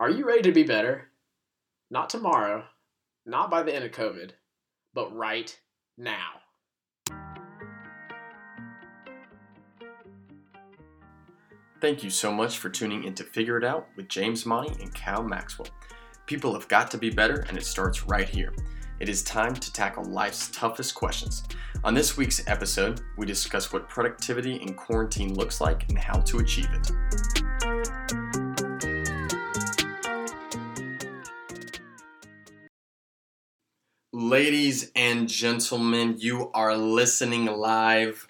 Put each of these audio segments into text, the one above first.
Are you ready to be better? Not tomorrow, not by the end of COVID, but right now. Thank you so much for tuning in to Figure It Out with James Monty and Cal Maxwell. People have got to be better, and it starts right here. It is time to tackle life's toughest questions. On this week's episode, we discuss what productivity in quarantine looks like and how to achieve it. Ladies and gentlemen, you are listening live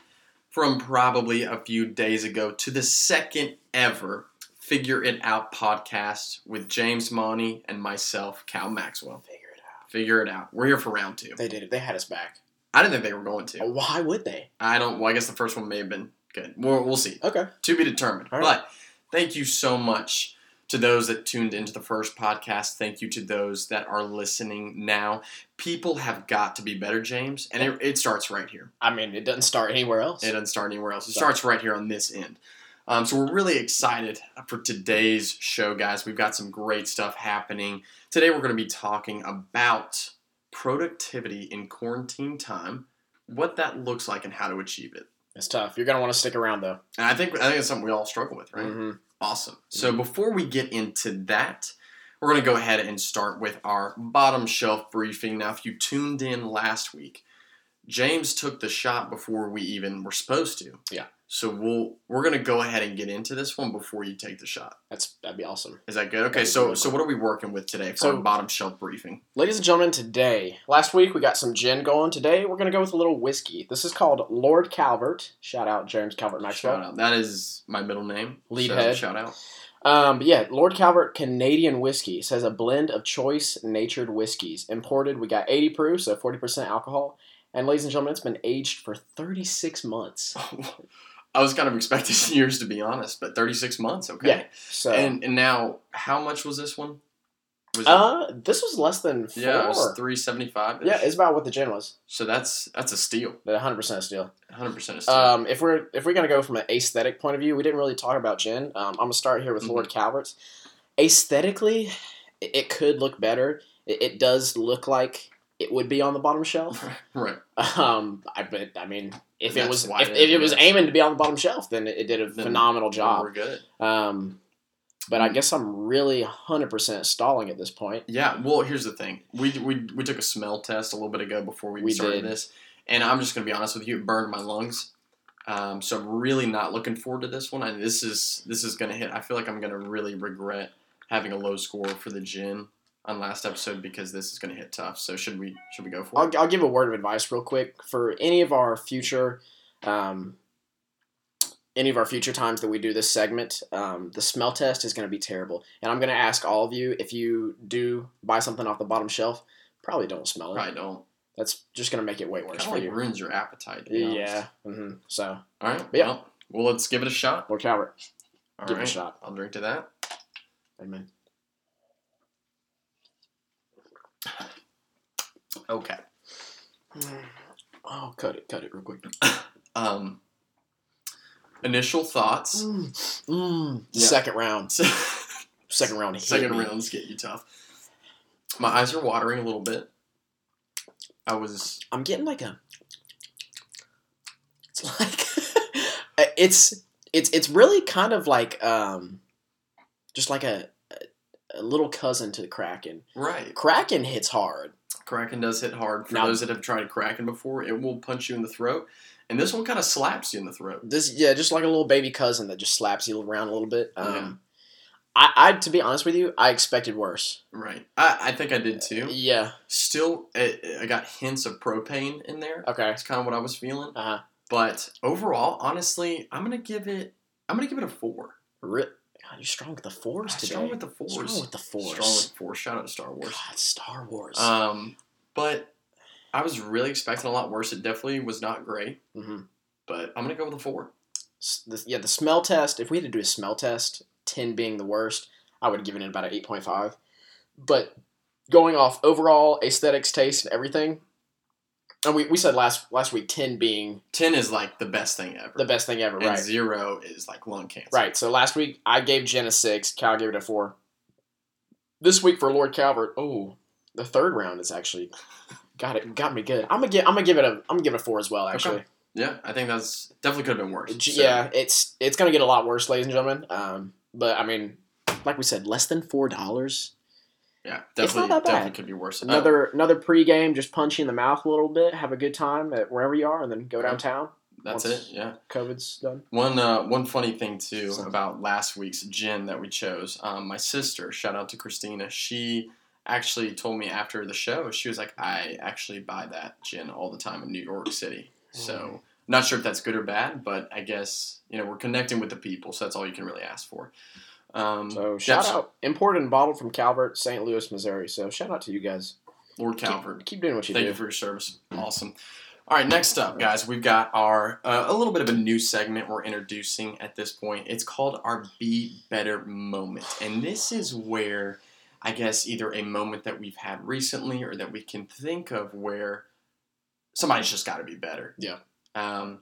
from probably a few days ago to the second ever Figure It Out podcast with James Monty and myself, Cal Maxwell. Figure it out. Figure it out. We're here for round two. They did it. They had us back. I didn't think they were going to. Why would they? I don't. Well, I guess the first one may have been good. We'll, we'll see. Okay. To be determined. Right. But thank you so much to those that tuned into the first podcast. Thank you to those that are listening now. People have got to be better, James, and it, it starts right here. I mean, it doesn't start anywhere else. It doesn't start anywhere else. It So- starts right here on this end. Um, so we're really excited for today's show, guys. We've got some great stuff happening. Today we're going to be talking about productivity in quarantine time, what that looks like, and how to achieve it. It's tough. You're gonna want to stick around though. And I think I think it's something we all struggle with, right? hmm Awesome. So mm-hmm. before we get into that, we're going to go ahead and start with our bottom shelf briefing. Now, if you tuned in last week, James took the shot before we even were supposed to. Yeah. So we'll we're going to go ahead and get into this one before you take the shot. That's that'd be awesome. Is that good? Okay. So really so what are we working with today for So- our bottom shelf briefing? Ladies and gentlemen, today, last week we got some gin going. Today we're gonna go with a little whiskey. This is called Lord Calvert. Shout out James Calvert Maxwell. Shout out. That is my middle name. Lead so head. Shout out. Um, but yeah, Lord Calvert Canadian whiskey says a blend of choice natured whiskeys. Imported, we got 80 proof, so 40% alcohol. And ladies and gentlemen, it's been aged for 36 months. I was kind of expecting years to be honest, but 36 months. Okay. Yeah. So, And and now, how much was this one? Was it, uh, this was less than four. yeah, it was three seventy five. Yeah, it's about what the gin was. so that's that's a steal, The 100% steal. hundred percent a steal. Um, if we're if we're gonna go from an aesthetic point of view, we didn't really talk about gin. Um, I'm gonna start here with Mhm. Lord Calvert's. Aesthetically, it, it could look better. It, it does look like it would be on the bottom shelf. right. Um, I but I mean, if it was if, it if it was aiming to be on the bottom shelf, then it, it did a Then- phenomenal job. We're good. Um, but I guess I'm really 100% stalling at this point. Yeah. Well, here's the thing. We we we took a smell test a little bit ago before we, We started did. this, and I'm just gonna be honest with you, it burned my lungs. Um, so I'm really not looking forward to this one. And this is this is gonna hit. I feel like I'm gonna really regret having a low score for the gin on last episode because this is gonna hit tough. So should we should we go for it? I'll, I'll give a word of advice real quick for any of our future, um, any of our future times that we do this segment. Um, the smell test is going to be terrible, and I'm going to ask all of you if you do buy something off the bottom shelf, probably don't smell it. Probably don't. That's just going to make it way worse Kind of for like you. ruins your appetite. to Yeah. honest. hmm So, All right. Yeah. Well, well, let's give it a shot. Lord Calvert, All give it a shot. I'll drink to that. Amen. Okay. Oh, cut it, cut it real quick. Um. Initial thoughts. Mm, mm. Yeah. Second round. Second round. Second me. rounds get you tough. My eyes are watering a little bit. I was I'm getting like a. It's like it's it's it's really kind of like um, just like a a, little cousin to the Kraken. right. Kraken hits hard. Kraken does hit hard. For Now- those that have tried Kraken before, it will punch you in the throat, and this one kind of slaps you in the throat. This yeah, just like a little baby cousin that just slaps you around a little bit. Um, Yeah. I, I to be honest with you, I expected worse. Right. I, I think I did too. Yeah. Still, I, I got hints of propane in there. Okay. That's kind of what I was feeling. Uh huh. But overall, honestly, I'm gonna give it. I'm gonna give it a four. Ri- God, you're strong with the force today. Strong with the fours. Strong with the force. Strong with the force. Shout out to Star Wars. God, Star Wars. Um, but I was really expecting a lot worse. It definitely was not great. hmm But I'm gonna go with a four. The, yeah, the smell test. If we had to do a smell test, ten being the worst, I would have given it about an eight point five. But going off overall aesthetics, taste, and everything, and we, we said last last week ten being Ten is like the best thing ever. the best thing ever, and right? zero is like lung cancer. Right. So last week I gave gin a six. Cal gave it a four. this week for Lord Calvert. Oh, the third round is actually got it got me good. I'm gonna give I'm gonna give it a I'm gonna give it a four as well. Actually, Yeah, I think that's definitely could have been worse. So, yeah, it's it's gonna get a lot worse, ladies and gentlemen. Um, but I mean, like we said, less than four dollars. Yeah, definitely, not that bad. definitely could be worse. Uh, Another another pregame, just punch you in the mouth a little bit, have a good time at wherever you are, and then go downtown. that's it. Yeah. COVID's done. One uh, one funny thing too So- about last week's gin that we chose. Um, my sister, shout out to Christina, she actually told me after the show, she was like, "I actually buy that gin all the time in New York City." So Mm. not sure if that's good or bad, but I guess you know we're connecting with the people, so that's all you can really ask for. Um, So shout out, imported and bottled from Calvert, St. Louis, Missouri. So shout out to you guys. Lord Keep- Calvert. Keep, doing what you Thank do. Thank you for your service. Awesome. All right, next up, guys, we've got our uh, a little bit of a new segment we're introducing at this point. It's called our Be Better moment, and this is where I guess either a moment that we've had recently or that we can think of where somebody's just got to be better. Yeah. Um,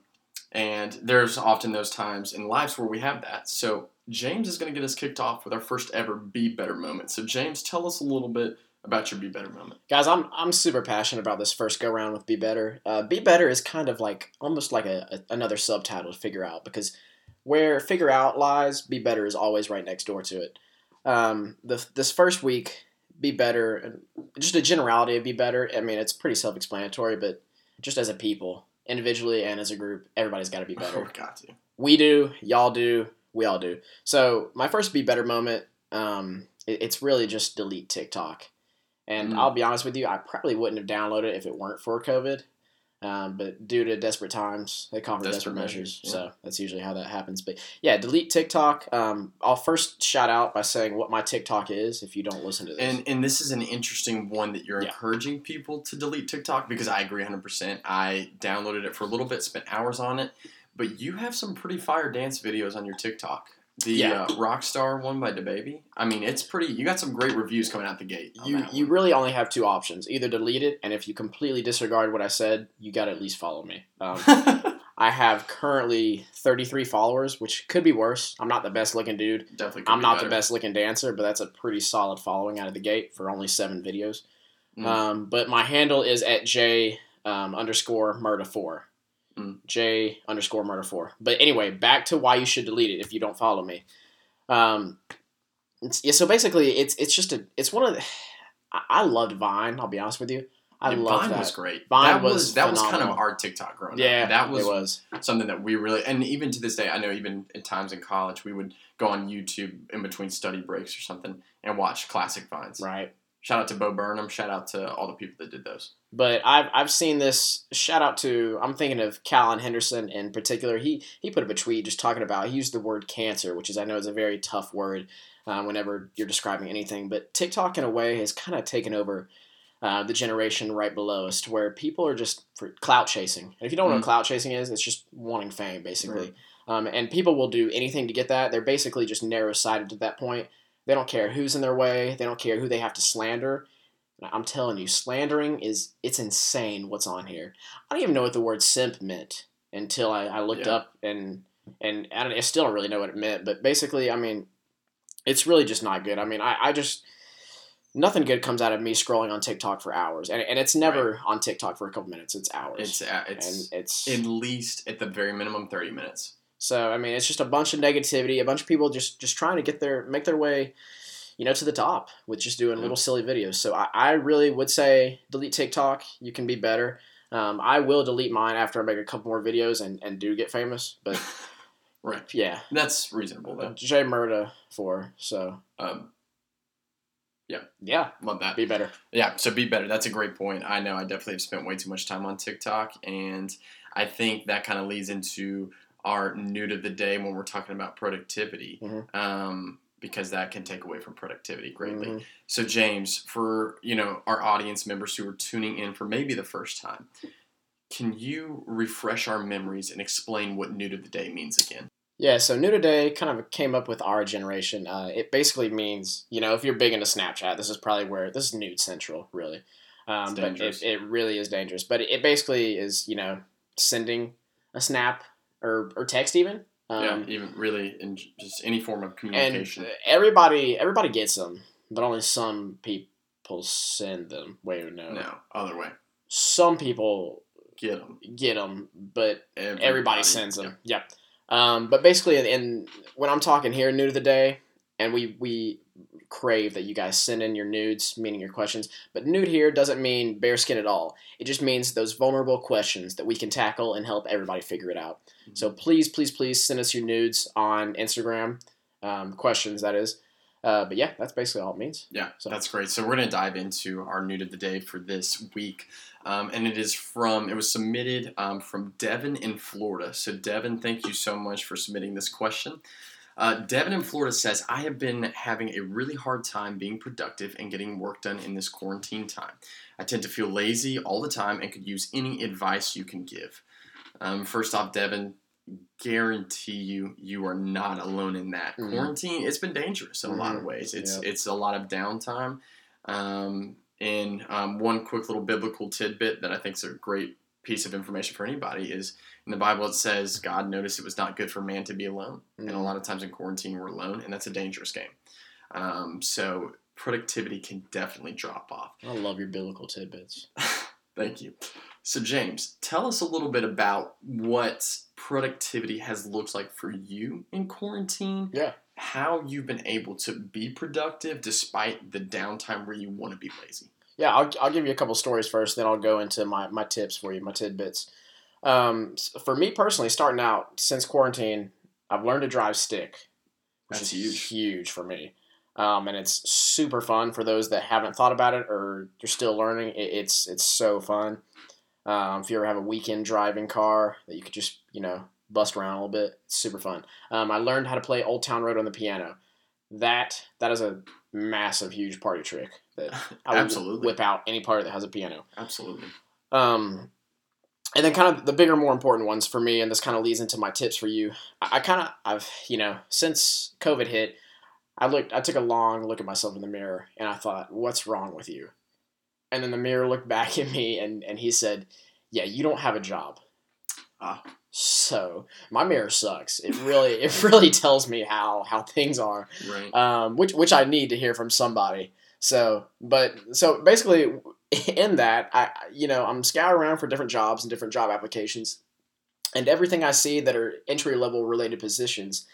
and there's often those times in lives where we have that. So James is going to get us kicked off with our first ever Be Better moment. So James, tell us a little bit about your Be Better moment. Guys, I'm I'm super passionate about this first go round with Be Better. Uh, Be Better is kind of like almost like a, a another subtitle to figure out because where figure out lies, Be Better is always right next door to it. Um, the this first week, Be Better, and just a generality of Be Better. I mean, it's pretty self explanatory, but just as a people, individually and as a group, everybody's got to be better. Oh, got to. we do, y'all do, we all do. So my first be better moment, um, it- it's really just delete TikTok. And Mm. I'll be honest with you, I probably wouldn't have downloaded it if it weren't for COVID. Um, but due to desperate times, they call for desperate, Desperate measures. measures, yeah. So that's usually how that happens. But yeah, delete TikTok. Um, I'll first shout out by saying what my TikTok is if you don't listen to this. And and this is an interesting one that you're Yeah. encouraging people to delete TikTok because I agree 100%. I downloaded it for a little bit, spent hours on it, but you have some pretty fire dance videos on your TikTok. The Yeah. uh, Rockstar one by DaBaby. I mean, it's pretty. You got some great reviews coming out the gate. you you really only have two options: either delete it, and if you completely disregard what I said, you got to at least follow me. Um, I have currently 33 followers, which could be worse. I'm not the best looking dude. Definitely. could I'm be not better. the best looking dancer, but that's a pretty solid following out of the gate for only seven videos. Mm. Um, but my handle is at J um, underscore murder four. Mm. J underscore murder four. But anyway, back to why you should delete it if you don't follow me. Um, it's, yeah, so basically, it's it's just a it's one of the. I, loved Vine. I'll be honest with you. I Yeah, love Vine that. was great. Vine that was, was that was kind of our TikTok growing yeah, up. That was, was. something that we really and even to this day I know even at times in college we would go on YouTube in between study breaks or something and watch classic vines. right. Shout out to Bo Burnham. Shout out to all the people that did those. But I've I've seen this. Shout out to I'm thinking of Callan Henderson in particular. He he put up a tweet just talking about he used the word cancer, which is I know is a very tough word uh, whenever you're describing anything. But TikTok in a way has kind of taken over uh, the generation right below us, to where people are just for clout chasing. And if you don't know Mm. what clout chasing is, it's just wanting fame basically. Um, and people will do anything to get that. They're basically just narrow sighted to that point. They don't care who's in their way. They don't care who they have to slander. I'm telling you, slandering is it's insane what's on here. I don't even know what the word simp meant until I, I looked Yeah. up and and I, I still don't really know what it meant. But basically, I mean, it's really just not good. I mean, I, I just nothing good comes out of me scrolling on TikTok for hours, and, and it's never on TikTok for a couple minutes. It's hours, It's uh, it's and it's at least at the very minimum thirty minutes. So I mean, it's just a bunch of negativity, a bunch of people just just trying to get their make their way, you know, to the top with just doing little silly videos. So I, I really would say delete TikTok. You can be better. Um, I will delete mine after I make a couple more videos and, and do get famous. But Right. yeah, That's reasonable though. J Murda for so Um, yeah. yeah, love that. be better. Yeah, so be better. That's a great point. I know I definitely have spent way too much time on TikTok, and I think that kind of leads into our new to the day when we're talking about productivity, Mhm. um, because that can take away from productivity greatly. Mhm. So, James, for you know our audience members who are tuning in for maybe the first time, can you refresh our memories and explain what new to the day means again? Yeah, so New Today kind of came up with our generation. Uh, it basically means, you know, if you're big into Snapchat, this is probably where this is nude central, really. Um, but it, it really is dangerous. But it basically is, you know, sending a snap or, or text even. Um, yeah, even really in just any form of and communication. everybody everybody gets them. but only some people send them. Wait, no. No, other way. Some people Get them. get them, but everybody sends them. Yep. Um, but basically, and when I'm talking here, new to the day, and we we crave that you guys send in your nudes, meaning your questions. But nude here doesn't mean bare skin at all. It just means those vulnerable questions that we can tackle and help everybody figure it out. Mm-hmm. So please, please, please send us your nudes on Instagram, um, questions that is. Uh, but yeah, that's basically all it means. Yeah, so. that's great. So we're gonna dive into our nude of the day for this week, um, and it is from it was submitted um, from Devin in Florida. So Devin, thank you so much for submitting this question. Uh, Devin in Florida says, I have been having a really hard time being productive and getting work done in this quarantine time. I tend to feel lazy all the time and could use any advice you can give. Um, first off, Devin, guarantee you you are not alone in that mm-hmm. quarantine. It's been dangerous in mm-hmm. a lot of mm-hmm. ways. It's yep. it's a lot of downtime. Um, and um, one quick little biblical tidbit that I think is a great piece of information for anybody is in the Bible it says God noticed it was not good for man to be alone, mm-hmm. and a mm. lot of times in quarantine we're alone, and that's a dangerous game. Um, so productivity can definitely drop off. I love your biblical tidbits. Thank you. So James, tell us a little bit about what productivity has looked like for you in quarantine. Yeah. How you've been able to be productive despite the downtime where you want to be lazy. Yeah, I'll, I'll give you a couple stories first, then I'll go into my, my tips for you, my tidbits. Um, for me personally, starting out since quarantine, I've learned to drive stick, which That's is huge. huge for me. Um, and it's super fun for those that haven't thought about it or you're still learning. It, it's it's so fun. Um, if you ever have a weekend driving car that you could just you know bust around a little bit, it's super fun. Um, I learned how to play Old Town Road on the piano. That that is a massive, huge party trick that I would whip out any party that has a piano. Absolutely. Um, and then kind of the bigger, more important ones for me, and this kind of leads into my tips for you. I, I kind of, I've, you know, since COVID hit, I looked, I took a long look at myself in the mirror, and I thought, what's wrong with you? And then the mirror looked back at me, and and he said, yeah, you don't have a job. Ah. So my mirror sucks. It really, it really tells me how how things are. Right. Um, which which I need to hear from somebody. So, but so basically, in that, I you know I'm scouring around for different jobs and different job applications, and everything I see that are entry level related positions,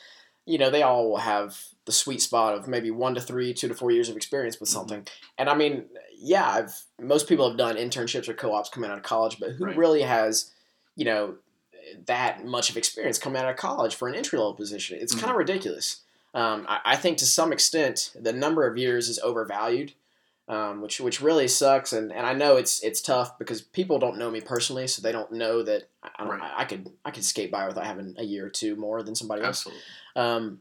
you know, they all will have the sweet spot of maybe one to three, two to four years of experience with mm-hmm. something. Mm-hmm. And I mean, yeah, I've most people have done internships or co-ops coming out of college, but who right. really has, you know, that much of experience coming out of college for an entry level position? It's mm-hmm. kind of ridiculous. Um, I, I, think to some extent the number of years is overvalued, um, which which really sucks. And, and I know it's it's tough because people don't know me personally, so they don't know that I, right. I, I, could I could skate by without having a year or two more than somebody Absolutely. else. Um,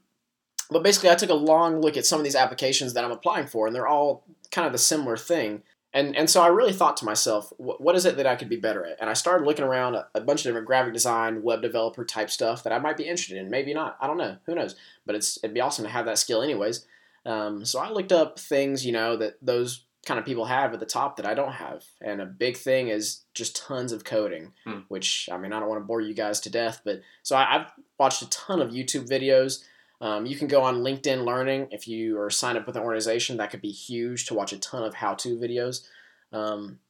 but basically, I took a long look at some of these applications that I'm applying for, and they're all kind of the similar thing. And, and so I really thought to myself, what, what is it that I could be better at? And I started looking around a, a, bunch of different graphic design, web developer type stuff that I might be interested in. Maybe not. I don't know. Who knows? But it's it'd be awesome to have that skill anyways. Um, so I looked up things, you know, that those kind of people have at the top that I don't have. And a big thing is just tons of coding, hmm. which, I mean, I don't want to bore you guys to death, but so I, I've watched a ton of YouTube videos um, you can go on LinkedIn Learning if you are signed up with an organization. That could be huge to watch a ton of how-to videos. Um,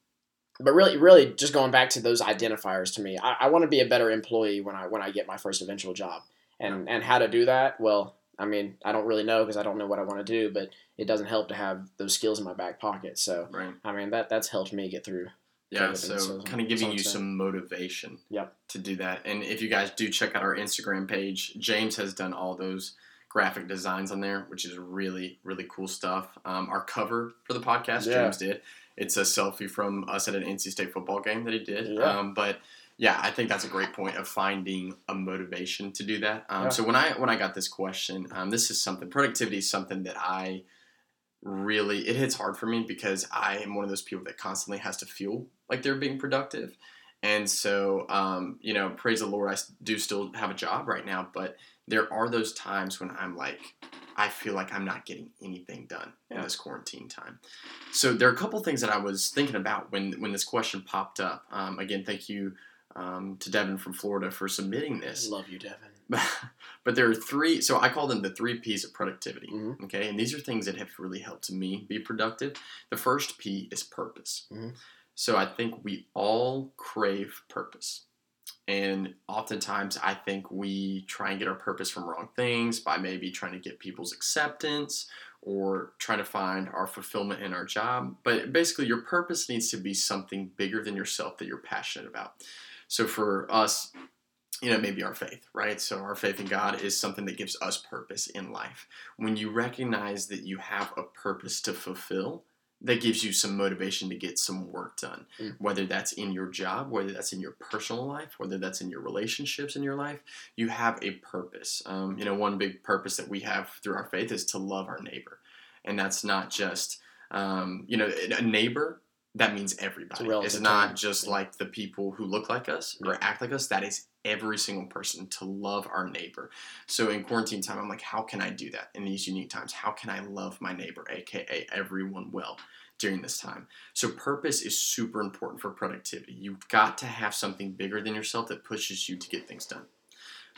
but really, really, just going back to those identifiers to me, I, I want to be a better employee when I when I get my first eventual job. And and how to do that? Well, I mean, I don't really know because I don't know what I want to do, but it doesn't help to have those skills in my back pocket. So, right. I mean, that that's helped me get through. Yeah, so, kind of giving you some motivation yep. to do that. And if you guys do check out our Instagram page, James has done all those graphic designs on there, which is really, really cool stuff. Um, our cover for the podcast, yeah. James did. It's a selfie from us at an NC State football game that he did. Yeah. Um, but yeah, I think that's a great point of finding a motivation to do that. Um, yeah. So when I when I got this question, um, this is something productivity is something that I really it hits hard for me because I am one of those people that constantly has to feel like they're being productive. And so, um, you know, praise the Lord, I do still have a job right now, but there are those times when I'm like, I feel like I'm not getting anything done yeah. in this quarantine time. So there are a couple things that I was thinking about when when this question popped up. Um, again, thank you um, to Devin from Florida for submitting this. Love you, Devin. but there are three. So I call them the three P's of productivity. Mhm. Okay, and these are things that have really helped me be productive. The first P is purpose. Mhm. So I think we all crave purpose. And oftentimes, I think we try and get our purpose from wrong things by maybe trying to get people's acceptance or trying to find our fulfillment in our job. But basically, your purpose needs to be something bigger than yourself that you're passionate about. So for us, you know, maybe our faith, right? So our faith in God is something that gives us purpose in life. When you recognize that you have a purpose to fulfill, that gives you some motivation to get some work done. Mm. Whether that's in your job, whether that's in your personal life, whether that's in your relationships in your life, you have a purpose. Um, you know, one big purpose that we have through our faith is to love our neighbor. And that's not just, um, you know, a neighbor, that means everybody. relative It's not just Yeah. like the people who look like us or act like us. That is every single person to love our neighbor. So in quarantine time, I'm like, how can I do that in these unique times? How can I love my neighbor, aka everyone, well during this time? So purpose is super important for productivity. You've got to have something bigger than yourself that pushes you to get things done.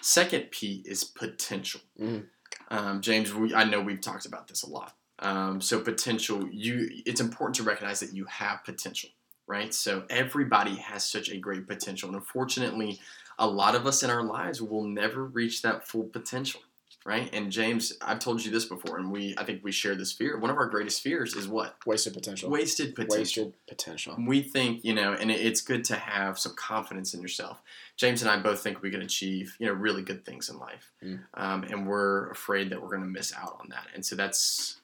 Second P is potential. Mhm. Um, James, we, I know we've talked about this a lot. Um, so potential, you it's important to recognize that you have potential, right? So everybody has such a great potential, and unfortunately, a lot of us in our lives will never reach that full potential, right? And James, I've told you this before, and we I think we share this fear. One of our greatest fears is what Wasted potential. wasted potential. Wasted potential. We think, you know, and it's good to have some confidence in yourself. James and I both think we can achieve, you know, really good things in life. Mm. Um, and we're afraid that we're going to miss out on that. And so that's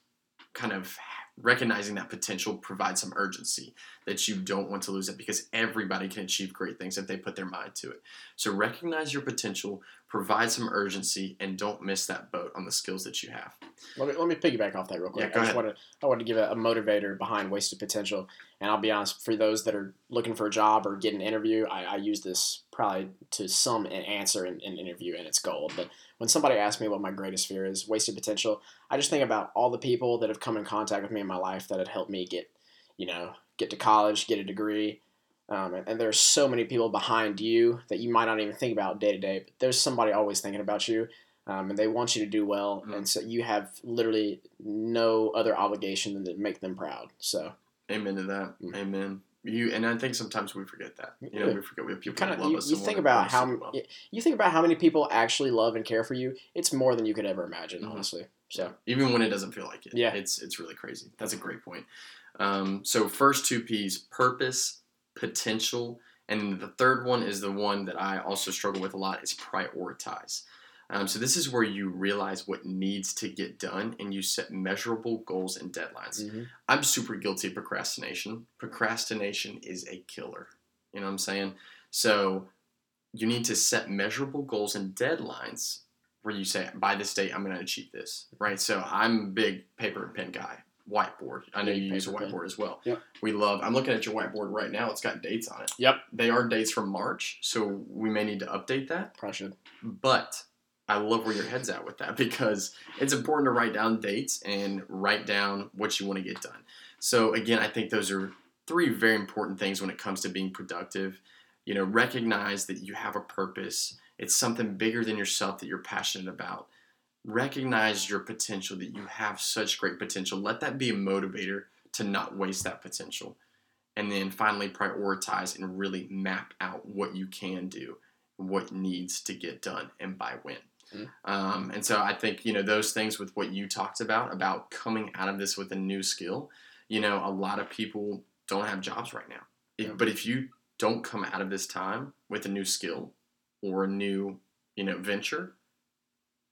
kind of recognizing that potential provides some urgency that you don't want to lose it because everybody can achieve great things if they put their mind to it. So recognize your potential, provide some urgency, and don't miss that boat on the skills that you have. Let me, let me piggyback off that real quick. Yeah, I just ahead. wanted I wanted to give a, a motivator behind wasted potential. And I'll be honest, for those that are looking for a job or get an interview, I, I use this probably to some an answer in an interview, and it's gold. But when somebody asks me what my greatest fear is, wasted potential, I just think about all the people that have come in contact with me in my life that have helped me get, you know, get to college, get a degree. Um, and, and there's so many people behind you that you might not even think about day to day, but there's somebody always thinking about you um, and they want you to do well, Mhm. and so you have literally no other obligation than to make them proud. So Amen to that. Mm. Amen. You and I think sometimes we forget that. You know, we forget we have people kind of love you, us. you think about how well. you think about how many people actually love and care for you. It's more than you could ever imagine, Mhm. honestly. So even when it doesn't feel like it. Yeah. it's it's really crazy. That's a great point. Um, so first two P's: purpose, potential, and the third one is the one that I also struggle with a lot: is prioritize. Um, so this is where you realize what needs to get done, and you set measurable goals and deadlines. mhm. I'm super guilty of procrastination. Procrastination is a killer. You know what I'm saying? So you need to set measurable goals and deadlines where you say, by this date, I'm going to achieve this, right? So I'm a big paper and pen guy. Whiteboard. I know you use a whiteboard as well. Yep. We love. I'm looking at your whiteboard right now. It's got dates on it. Yep. They are dates from March, so we may need to update that. probably should. But I love where your head's at with that because it's important to write down dates and write down what you want to get done. So again, I think those are three very important things when it comes to being productive. You know, recognize that you have a purpose. It's something bigger than yourself that you're passionate about. Recognize your potential that you have such great potential. Let that be a motivator to not waste that potential. And then finally prioritize and really map out what you can do what needs to get done and by when. Mhm. Um, and so I think you know those things with what you talked about about coming out of this with a new skill. You know, a lot of people don't have jobs right now, If- Yeah. but if you don't come out of this time with a new skill or a new you know venture,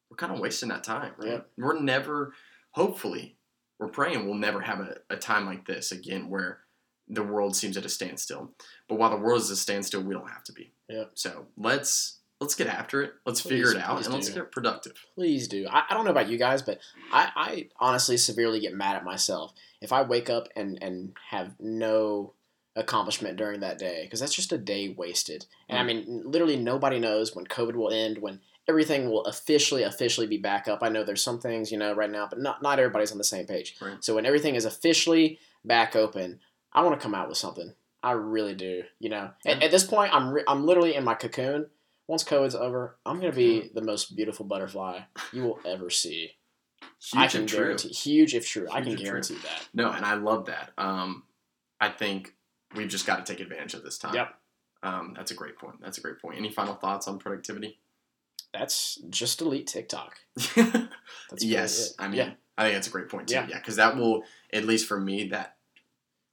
we're kind of wasting that time. Right? Yeah. We're never, hopefully, we're praying we'll never have a, a time like this again where the world seems at a standstill. But while the world is at a standstill, we don't have to be. Yeah. So let's let's get after it. Let's Please, figure it out, and let's get productive. Please do. I, I don't know about you guys, but I, I honestly severely get mad at myself if I wake up and, and have no accomplishment during that day because that's just a day wasted. And I Mm. mean, literally nobody knows when COVID will end, when everything will officially, officially be back up. I know there's some things, you know, right now, but not, not everybody's on the same page. Right. So when everything is officially back open, I want to come out with something. I really do. You know, at, Yeah. at this point, I'm, re- I'm literally in my cocoon once COVID's over, I'm gonna be the most beautiful butterfly you will ever see. I Huge can and true. guarantee huge if true. I can if true. guarantee that. No, and I love that. Um, I think we've just got to take advantage of this time. Yep. Um, that's a great point. That's a great point. Any final thoughts on productivity? That's just delete TikTok. That's yes. I mean, yeah, I think that's a great point too. Yeah. Yeah, because that will, at least for me, that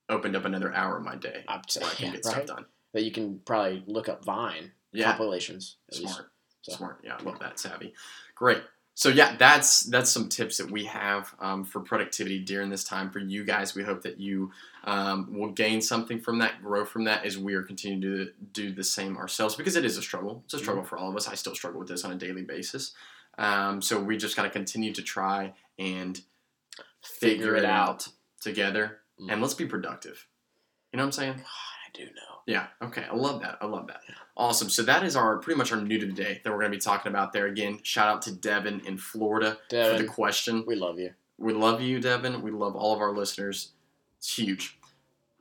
opened up another hour of my day I'm where I can yeah, get stuff done. That you can probably look up Vine Yeah, compilations. smart, So- smart. Yeah, I love that savvy. Great. So yeah, that's that's some tips that we have um, for productivity during this time for you guys. We hope that you um, will gain something from that, grow from that, as we are continuing to do the same ourselves because it is a struggle. It's a struggle Mm-hmm. for all of us. I still struggle with this on a daily basis. Um, so we just got to continue to try and figure, it out, together, Mm. and let's be productive. You know what I'm saying? God, I do know. Yeah. Okay. I love that. I love that. Awesome. So that is our pretty much our new to the day that we're going to be talking about there. Again, shout out to Devin in Florida for the question. we love you. We love you, Devin. We love all of our listeners. It's huge.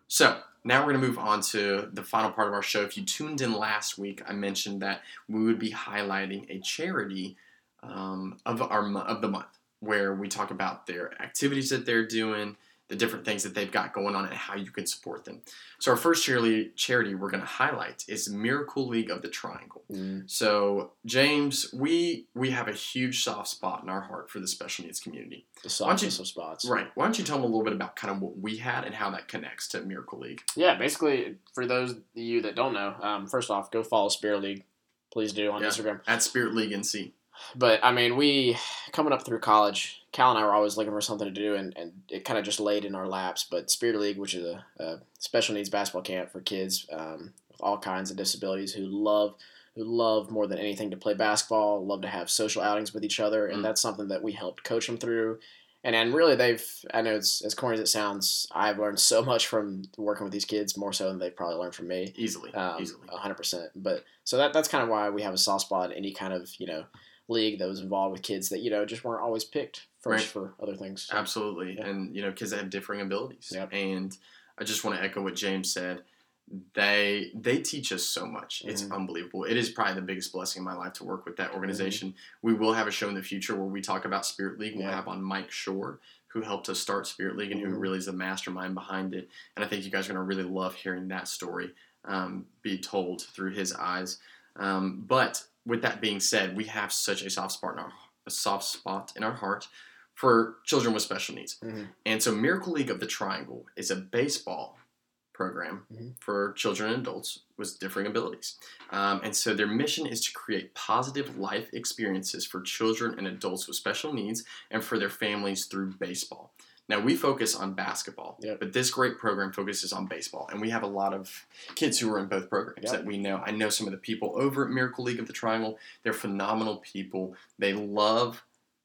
So now we're going to move on to the final part of our show. If you tuned in last week, I mentioned that we would be highlighting a charity um, of our of the month, where we talk about their activities that they're doing, the different things that they've got going on, and how you can support them. So our first charity charity we're going to highlight is Miracle League of the Triangle. Mm. So James, we we have a huge soft spot in our heart for the special needs community. The don't you- softest of spots. Right. Why don't you tell them a little bit about kind of what we had and how that connects to Miracle League? Yeah, basically, for those of you that don't know, um, first off, go follow Spirit League. Please do on Yeah. Instagram. At Spirit League NC. But I mean, we coming up through college, Cal and I were always looking for something to do, and, and it kind of just laid in our laps. But Spirit League, which is a, a special needs basketball camp for kids um, with all kinds of disabilities who love who love more than anything to play basketball, love to have social outings with each other, and Mm. that's something that we helped coach them through. And and really, they've I know it's as corny as it sounds, I've learned so much from working with these kids, more so than they've probably learned from me Easily. um, Easily. hundred percent. But so that that's kind of why we have a soft spot in any kind of you know league that was involved with kids that you know just weren't always picked first Right. for other things. So, Absolutely. Yeah. And, you know, kids that have differing abilities. Yep. And I just want to echo what James said. They they teach us so much. It's Mhm. unbelievable. It is probably the biggest blessing in my life to work with that Mm-hmm. organization. We will have a show in the future where we talk about Spirit League. We'll Yeah. have on Mike Shore, who helped us start Spirit League and who Mhm. really is the mastermind behind it. And I think you guys are going to really love hearing that story um, be told through his eyes. Um, but with that being said, we have such a soft spot in our a soft spot in our heart for children with special needs. Mhm. And so Miracle League of the Triangle is a baseball program Mhm. for children and adults with differing abilities. Um, and so their mission is to create positive life experiences for children and adults with special needs and for their families through baseball. Now we focus on basketball, Yep. but this great program focuses on baseball, and we have a lot of kids who are in both programs Yep. that we know. I know some of the people over at Miracle League of the Triangle. They're phenomenal people. They love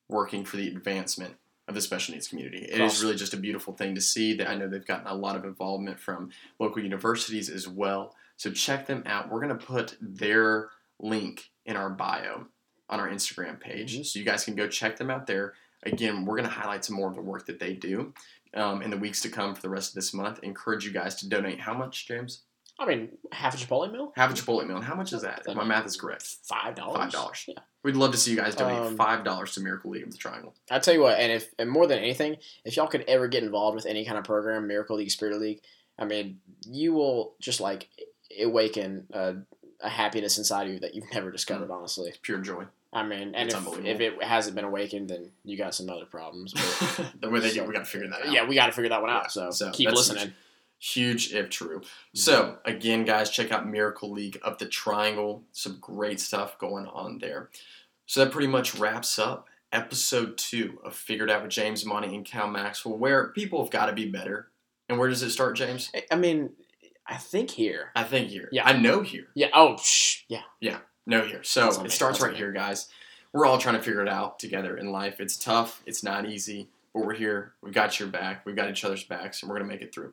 working for the advancement of the special needs community. It is Awesome. really just a beautiful thing to see. That I know they've gotten a lot of involvement from local universities as well. So check them out. We're gonna put their link in our bio on our Instagram page, Mhm. so you guys can go check them out there. Again, we're gonna highlight some more of the work that they do um, in the weeks to come for the rest of this month. Encourage you guys to donate. How much, James? I mean, half a Chipotle meal, Half a Chipotle meal. And how much is that? If my math is correct. five dollars. Five dollars. Yeah. We'd love to see you guys donate Um, five dollars to Miracle League of the Triangle. I tell you what, and if and more than anything, if y'all could ever get involved with any kind of program, Miracle League, Spirit League, I mean, you will just like awaken a, a happiness inside of you that you've never discovered. Honestly, Pure joy. I mean, and if, if it hasn't been awakened, then you got some other problems. But way they So- get, we got to figure that out. yeah, we got to figure that one Yeah, out. So, so keep listening. Huge if true. Mm-hmm. So again, guys, check out Miracle League of the Triangle. Some great stuff going on there. So that pretty much wraps up episode two of Figure It Out with James Monty and Cal Maxwell, where people have got to be better. And where does it start, James? I- I mean, I think here. I think here. Yeah. I know here. Yeah. Oh, shh. Yeah. Yeah. No here. So That's it starts That's right here, guys. We're all trying to figure it out together in life. It's tough. It's not easy, but we're here. We've got your back. We've got each other's backs, and we're gonna make it through.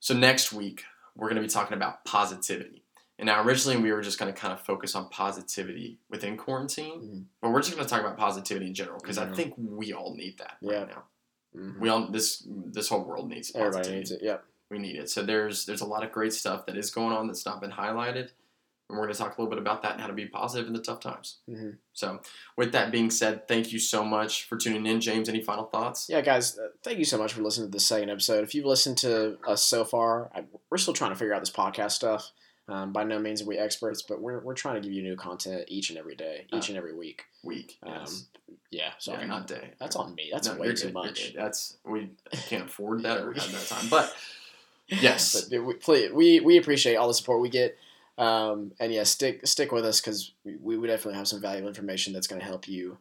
So next week we're gonna be talking about positivity. And now originally we were just gonna kind of focus on positivity within quarantine, Mhm. but we're just gonna talk about positivity in general because I Mhm. think we all need that Yeah. right now. Mhm. We all this this whole world needs positivity Everybody needs it. Yep. we need it. So there's there's a lot of great stuff that is going on that's not been highlighted. And we're going to talk a little bit about that and how to be positive in the tough times. hmm So, with that being said, thank you so much for tuning in. James, any final thoughts? Yeah, guys, uh, thank you so much for listening to this second episode. If you've listened to us so far, I, we're still trying to figure out this podcast stuff. Um, by no means are we experts, but we're, we're trying to give you new content each and every day, each Uh, and every week. Week. Um, Yes. Yeah, sorry. yeah, not day. That's on me. That's No, way too good, much. That's we can't afford that or have that time. But yes, But we, please, we we appreciate all the support we get, um, and yeah, stick stick with us because we, we would definitely have some valuable information that's going to help you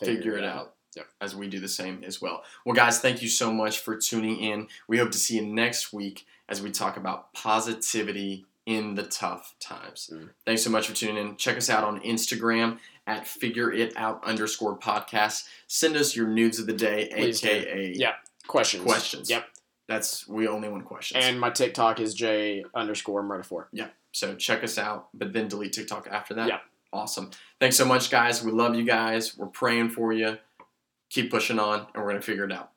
figure it out. Yep. As we do the same as well. Well, guys, thank you so much for tuning in. We hope to see you next week as we talk about positivity in the tough times. Mm. Thanks so much for tuning in. Check us out on Instagram at figure it out underscore podcast. Send us your nudes of the day, Please do. aka Yeah. Questions. questions. Yep. That's we only want questions. And my TikTok is J underscore murder four. So check us out, but then delete TikTok after that. Yeah. Awesome. Thanks so much, guys. We love you guys. We're praying for you. Keep pushing on, and we're going to figure it out.